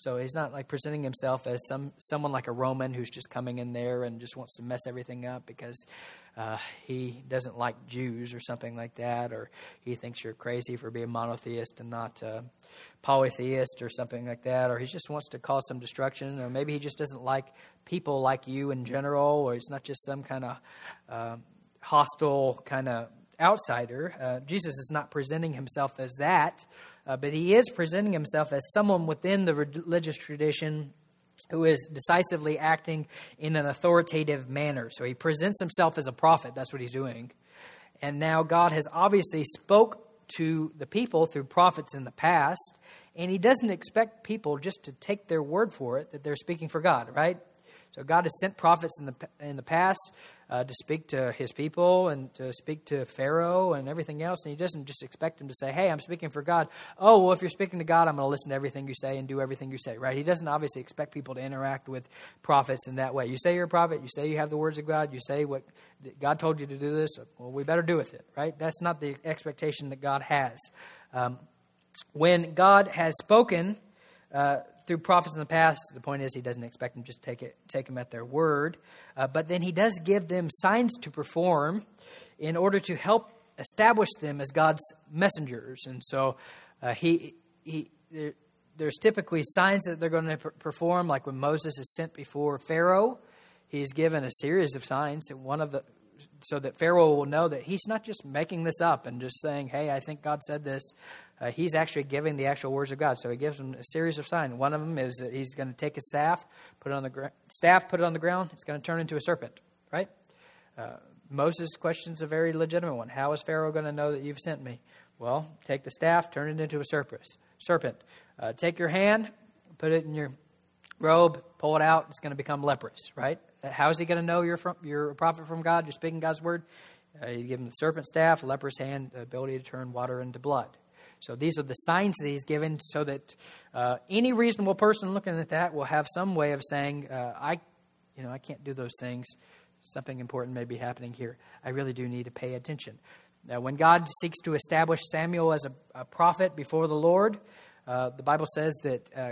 So he's not like presenting himself as some someone like a Roman who's just coming in there and just wants to mess everything up because uh, he doesn't like Jews or something like that, or he thinks you're crazy for being monotheist and not uh, polytheist or something like that, or he just wants to cause some destruction, or maybe he just doesn't like people like you in general, or he's not just some kind of uh, hostile kind of outsider. Uh, Jesus is not presenting himself as that, uh, but he is presenting himself as someone within the religious tradition who is decisively acting in an authoritative manner. So he presents himself as a prophet. That's what he's doing. And now God has obviously spoke to the people through prophets in the past, and he doesn't expect people just to take their word for it that they're speaking for God, right? So God has sent prophets in the in the past uh, to speak to his people and to speak to Pharaoh and everything else. And he doesn't just expect him to say, Hey, I'm speaking for God. Oh, well, if you're speaking to God, I'm going to listen to everything you say and do everything you say, right? He doesn't obviously expect people to interact with prophets in that way. You say you're a prophet, you say you have the words of God, you say what God told you to do this, well, we better do with it, right? That's not the expectation that God has. Um, when God has spoken, uh, through prophets in the past. The point is, he doesn't expect them just take it, take them at their word, uh, but then he does give them signs to perform in order to help establish them as God's messengers. And so, uh, he he. There, there's typically signs that they're going to perform, like when Moses is sent before Pharaoh. He's given a series of signs. And one of the so that Pharaoh will know that he's not just making this up and just saying, "Hey, I think God said this." uh, he's actually giving the actual words of God. So he gives him a series of signs. One of them is that he's going to take a staff, put it on the gr- staff, put it on the ground. It's going to turn into a serpent, right? Uh, Moses' is a very legitimate one. How is Pharaoh going to know that you've sent me? Well, take the staff, turn it into a serpent. Serpent. Uh, take your hand, put it in your robe, pull it out. It's going to become leprous, right? How is he going to know you're from, you're a prophet from God? You're speaking God's word. Uh, you give him the serpent staff, leper's hand, the ability to turn water into blood. So these are the signs that he's given so that uh, any reasonable person looking at that will have some way of saying, uh, I, you know, I can't do those things. Something important may be happening here. I really do need to pay attention. Now, when God seeks to establish Samuel as a, a prophet before the Lord, uh, the Bible says that uh,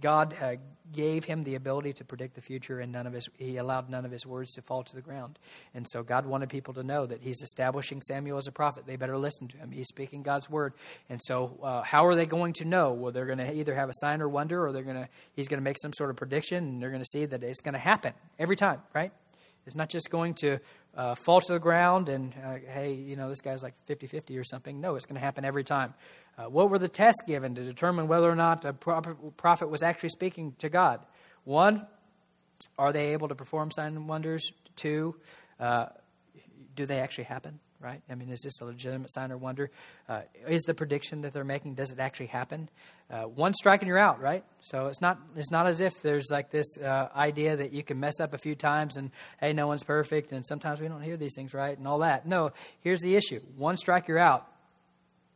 God uh, gave him the ability to predict the future, and none of his he allowed none of his words to fall to the ground. And so God wanted people to know that He's establishing Samuel as a prophet. They better listen to him. He's speaking God's word. And so, uh, how are they going to know? Well, they're going to either have a sign or wonder, or they're going to He's going to make some sort of prediction, and they're going to see that it's going to happen every time, right? It's not just going to uh, fall to the ground and, uh, hey, you know, this guy's like 50 50 or something. No, it's going to happen every time. Uh, what were the tests given to determine whether or not a prophet was actually speaking to God? One, are they able to perform signs and wonders? Two, uh, do they actually happen? Right? I mean, is this a legitimate sign or wonder? Uh, is the prediction that they're making does it actually happen? Uh, one strike and you're out, right? So it's not it's not as if there's like this uh, idea that you can mess up a few times and hey, no one's perfect, and sometimes we don't hear these things right and all that. No, here's the issue: one strike, you're out.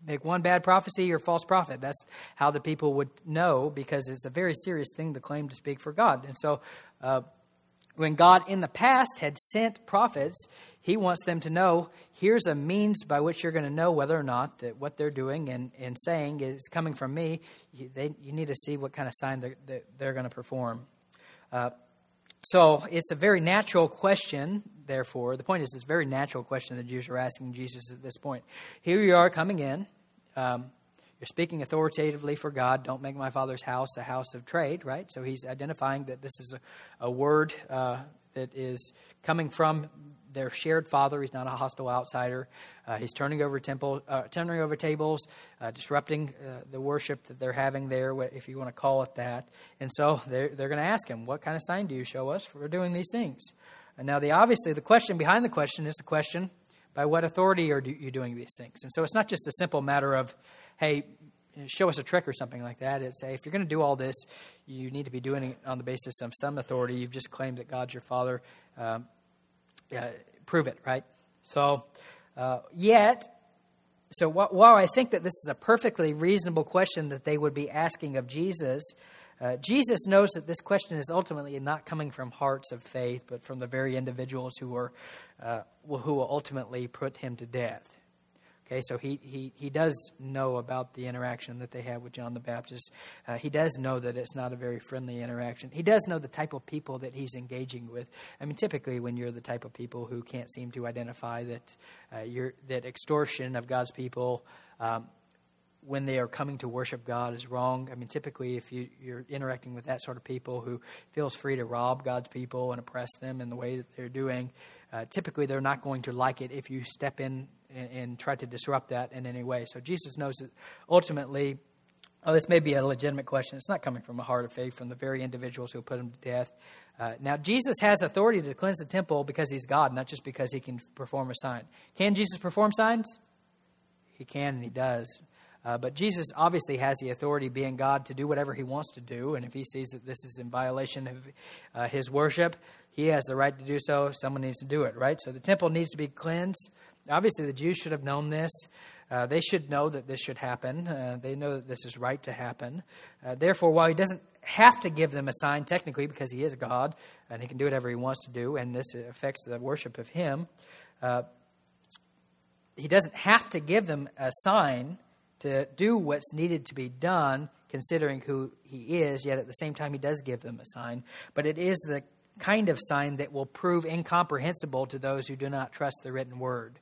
Make one bad prophecy or false prophet. That's how the people would know because it's a very serious thing to claim to speak for God. And so, uh, when God in the past had sent prophets, He wants them to know here's a means by which you're going to know whether or not that what they're doing and, and saying is coming from me. You, they, you need to see what kind of sign they're, that they're going to perform. Uh, so it's a very natural question, therefore. The point is, it's a very natural question the Jews are asking Jesus at this point. Here you are coming in. Um, you're speaking authoritatively for God. Don't make my father's house a house of trade, right? So he's identifying that this is a, a word uh, that is coming from their shared father. He's not a hostile outsider. Uh, he's turning over temple, uh, turning over tables, uh, disrupting uh, the worship that they're having there, if you want to call it that. And so they're they're going to ask him, "What kind of sign do you show us for doing these things?" And now, the obviously the question behind the question is the question: By what authority are you doing these things? And so it's not just a simple matter of, hey, show us a trick or something like that. It's if you're going to do all this, you need to be doing it on the basis of some authority. You've just claimed that God's your Father. Um, uh, prove it, right? So, uh, yet, so while I think that this is a perfectly reasonable question that they would be asking of Jesus, uh, Jesus knows that this question is ultimately not coming from hearts of faith, but from the very individuals who are uh, who will ultimately put him to death. Okay, so he, he, he does know about the interaction that they had with John the Baptist. Uh, he does know that it's not a very friendly interaction. He does know the type of people that he's engaging with. I mean, typically, when you're the type of people who can't seem to identify that uh, you're, that extortion of God's people um, when they are coming to worship God is wrong. I mean, typically, if you, you're interacting with that sort of people who feels free to rob God's people and oppress them in the way that they're doing, uh, typically they're not going to like it if you step in and, and try to disrupt that in any way. So Jesus knows that ultimately, oh, this may be a legitimate question. It's not coming from a heart of faith from the very individuals who put him to death. Uh, now, Jesus has authority to cleanse the temple because he's God, not just because he can perform a sign. Can Jesus perform signs? He can and he does. Uh, but Jesus obviously has the authority, being God, to do whatever he wants to do. And if he sees that this is in violation of uh, his worship, he has the right to do so. If someone needs to do it, right? So the temple needs to be cleansed. Obviously, the Jews should have known this. Uh, they should know that this should happen. Uh, they know that this is right to happen. Uh, therefore, while he doesn't have to give them a sign technically because he is God and he can do whatever he wants to do, and this affects the worship of him, uh, he doesn't have to give them a sign to do what's needed to be done, considering who he is, yet at the same time, he does give them a sign. But it is the kind of sign that will prove incomprehensible to those who do not trust the written word.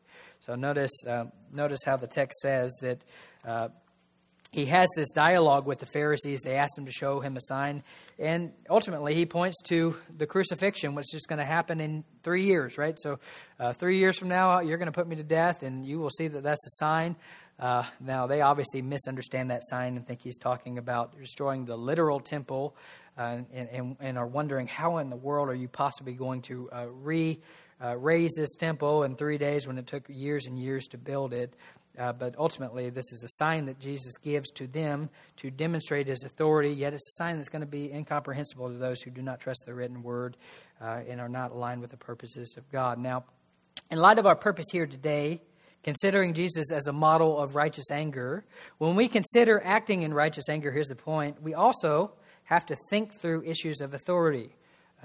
So notice, uh, notice how the text says that uh, he has this dialogue with the Pharisees. They ask him to show him a sign. And ultimately, he points to the crucifixion, which is going to happen in three years, right? So, uh, three years from now, you're going to put me to death, and you will see that that's a sign. Uh, now, they obviously misunderstand that sign and think he's talking about destroying the literal temple uh, and, and, and, are wondering how in the world are you possibly going to uh, re uh, raise this temple in three days when it took years and years to build it. Uh, but ultimately, this is a sign that Jesus gives to them to demonstrate his authority, yet it's a sign that's going to be incomprehensible to those who do not trust the written word uh, and are not aligned with the purposes of God. Now, in light of our purpose here today, considering Jesus as a model of righteous anger, when we consider acting in righteous anger, here's the point, we also have to think through issues of authority.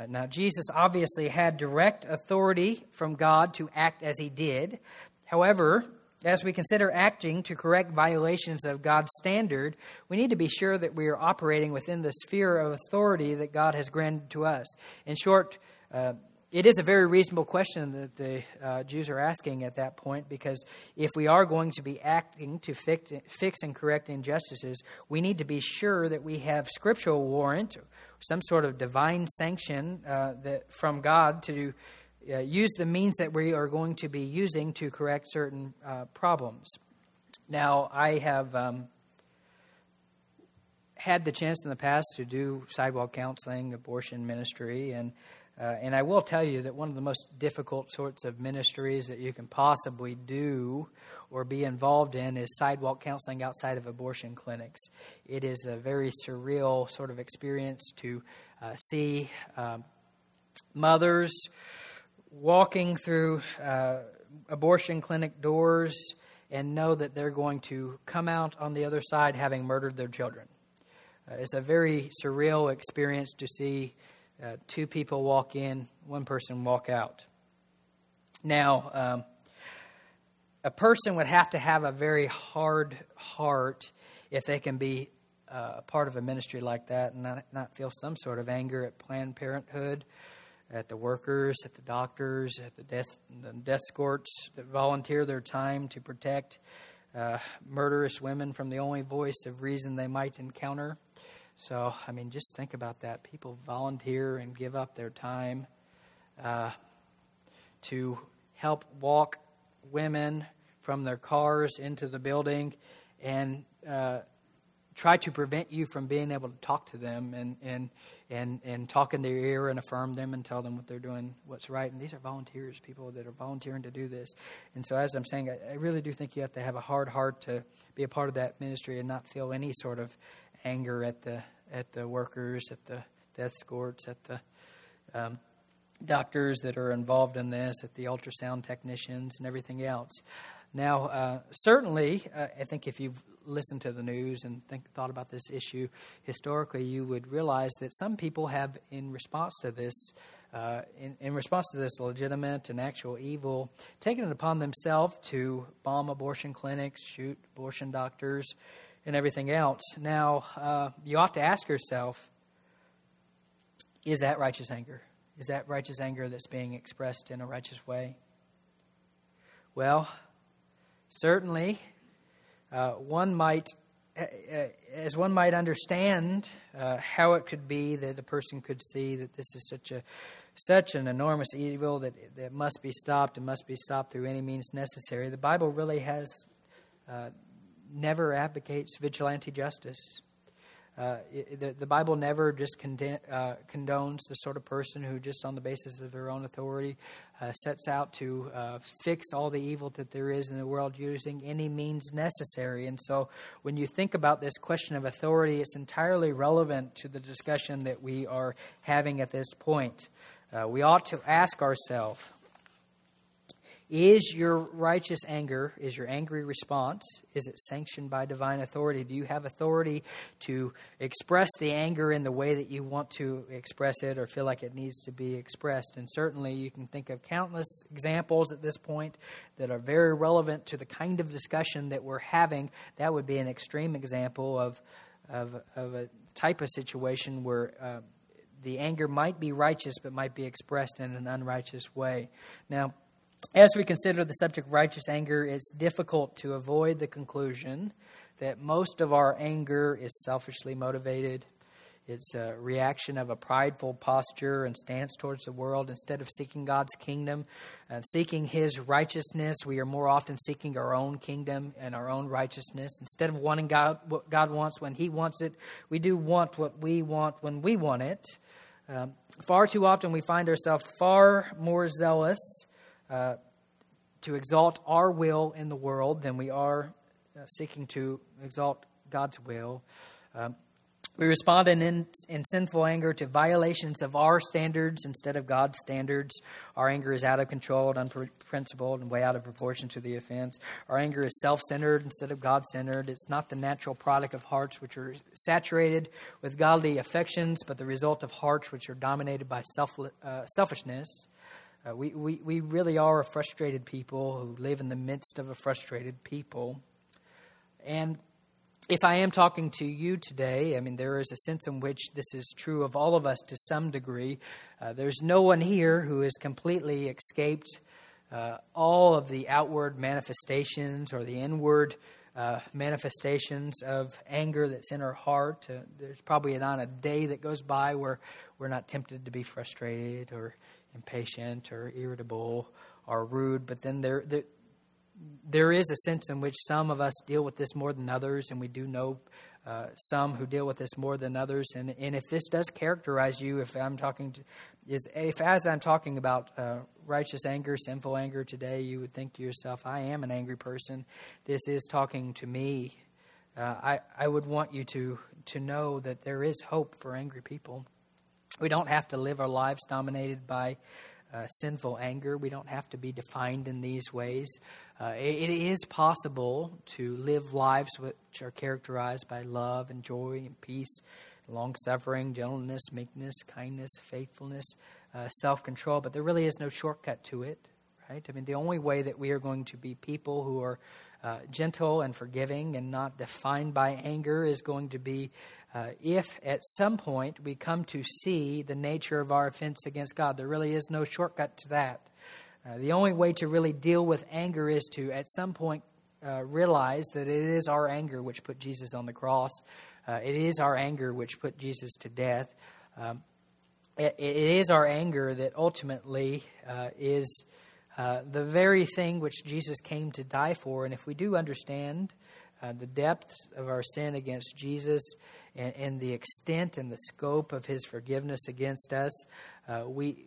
Uh, now, Jesus obviously had direct authority from God to act as he did. However, as we consider acting to correct violations of God's standard, we need to be sure that we are operating within the sphere of authority that God has granted to us. In short, uh, it is a very reasonable question that the uh, Jews are asking at that point because if we are going to be acting to fix, fix and correct injustices, we need to be sure that we have scriptural warrant, some sort of divine sanction uh, that, from God to uh, use the means that we are going to be using to correct certain uh, problems. Now, I have um, had the chance in the past to do sidewalk counseling, abortion ministry, and uh, and I will tell you that one of the most difficult sorts of ministries that you can possibly do or be involved in is sidewalk counseling outside of abortion clinics. It is a very surreal sort of experience to uh, see um, mothers walking through uh, abortion clinic doors and know that they're going to come out on the other side having murdered their children. Uh, it's a very surreal experience to see uh, two people walk in, one person walk out. Now, um, a person would have to have a very hard heart if they can be uh, a part of a ministry like that and not, not feel some sort of anger at Planned Parenthood at the workers, at the doctors, at the death, the death escorts that volunteer their time to protect uh, murderous women from the only voice of reason they might encounter. So, I mean, just think about that. People volunteer and give up their time uh, to help walk women from their cars into the building and uh, try to prevent you from being able to talk to them and, and, and, and talk in their ear and affirm them and tell them what they're doing, what's right. And these are volunteers, people that are volunteering to do this. And so, as I'm saying, I, I really do think you have to have a hard heart to be a part of that ministry and not feel any sort of anger at the, at the workers, at the death escorts, at the um, doctors that are involved in this, at the ultrasound technicians, and everything else. Now, uh, certainly, uh, I think if you've listened to the news and think, thought about this issue historically, you would realize that some people have, in response to this, uh, in, in, response to this legitimate and actual evil, taken it upon themselves to bomb abortion clinics, shoot abortion doctors, and everything else. Now, uh, you ought to ask yourself is that righteous anger? Is that righteous anger that's being expressed in a righteous way? Well, Certainly, uh, one might, as one might understand, uh, how it could be that a person could see that this is such a such an enormous evil that that must be stopped and must be stopped through any means necessary. The Bible really has uh, never advocates vigilante justice. Uh, the, the, Bible never just uh, condones the sort of person who, just on the basis of their own authority, uh, sets out to uh, fix all the evil that there is in the world using any means necessary. And so, when you think about this question of authority, it's entirely relevant to the discussion that we are having at this point. Uh, we ought to ask ourselves is your righteous anger, is your angry response, is it sanctioned by divine authority? Do you have authority to express the anger in the way that you want to express it or feel like it needs to be expressed? And certainly you can think of countless examples at this point that are very relevant to the kind of discussion that we're having. That would be an extreme example of, of, of a type of situation where. Uh, the anger might be righteous, but might be expressed in an unrighteous way. Now, as we consider the subject of righteous anger, it's difficult to avoid the conclusion that most of our anger is selfishly motivated. It's a reaction of a prideful posture and stance towards the world. Instead of seeking God's kingdom and seeking His righteousness, we are more often seeking our own kingdom and our own righteousness. Instead of wanting God, what God wants when He wants it, we do want what we want when we want it. Um, far too often, we find ourselves far more zealous uh, to exalt our will in the world than we are uh, seeking to exalt God's will. Um, we respond in, in, in, sinful anger to violations of our standards instead of God's standards. Our anger is out of control, unprincipled, and way out of proportion to the offense. Our anger is self centered instead of God centered. It's not the natural product of hearts which are saturated with godly affections, but the result of hearts which are dominated by self, uh, selfishness. Uh, we, we, we really are a frustrated people who live in the midst of a frustrated people. And if I am talking to you today, I mean, there is a sense in which this is true of all of us to some degree. Uh, there's no one here who has completely escaped uh, all of the outward manifestations or the inward uh, manifestations of anger that's in our heart. Uh, there's probably not a day that goes by where we're not tempted to be frustrated or impatient or irritable or rude, but then there, there, there is a sense in which some of us deal with this more than others, and we do know uh, some who deal with this more than others. And, and if this does characterize you, if I'm talking to, is if as I'm talking about uh, righteous anger, sinful anger today, you would think to yourself, I am an angry person. This is talking to me. Uh, I, I would want you to, to know that there is hope for angry people. We don't have to live our lives dominated by uh, sinful anger. We don't have to be defined in these ways. Uh, it, it is possible to live lives which are characterized by love and joy and peace, long suffering, gentleness, meekness, kindness, faithfulness, uh, self control, but there really is no shortcut to it, right? I mean, the only way that we are going to be people who are uh, gentle and forgiving and not defined by anger is going to be uh, if at some point we come to see the nature of our offense against God. There really is no shortcut to that. Uh, the only way to really deal with anger is to, at some point, uh, realize that it is our anger which put Jesus on the cross. Uh, it is our anger which put Jesus to death. Um, it, it is our anger that ultimately uh, is uh, the very thing which Jesus came to die for. And if we do understand uh, the depths of our sin against Jesus and, and, the extent and the scope of his forgiveness against us, uh, we,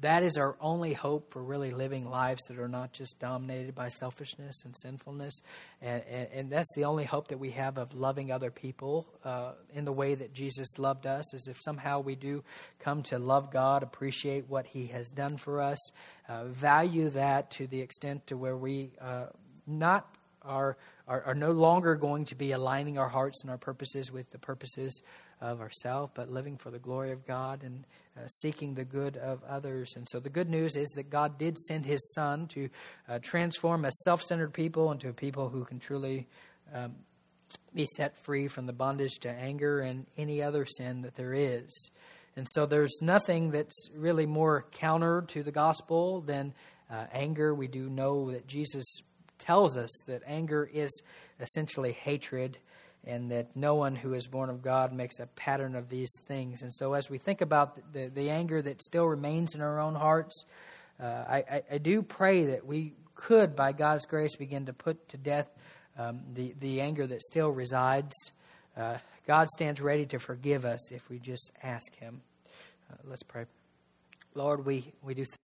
that is our only hope for really living lives that are not just dominated by selfishness and sinfulness. And, and, and that's the only hope that we have of loving other people uh, in the way that Jesus loved us, is if somehow we do come to love God, appreciate what He has done for us, uh, value that to the extent to where we uh, not are, are, are no longer going to be aligning our hearts and our purposes with the purposes of ourselves, but living for the glory of God and uh, seeking the good of others. And so the good news is that God did send His Son to uh, transform a self centered people into a people who can truly um, be set free from the bondage to anger and any other sin that there is. And so there's nothing that's really more counter to the gospel than uh, anger. We do know that Jesus tells us that anger is essentially hatred and that no one who is born of God makes a pattern of these things. And so, as we think about the, the anger that still remains in our own hearts, uh, I, I, I, do pray that we could, by God's grace, begin to put to death um, the, the anger that still resides. Uh, God stands ready to forgive us if we just ask Him. Uh, let's pray. Lord, we, we do. Th-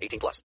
18 plus.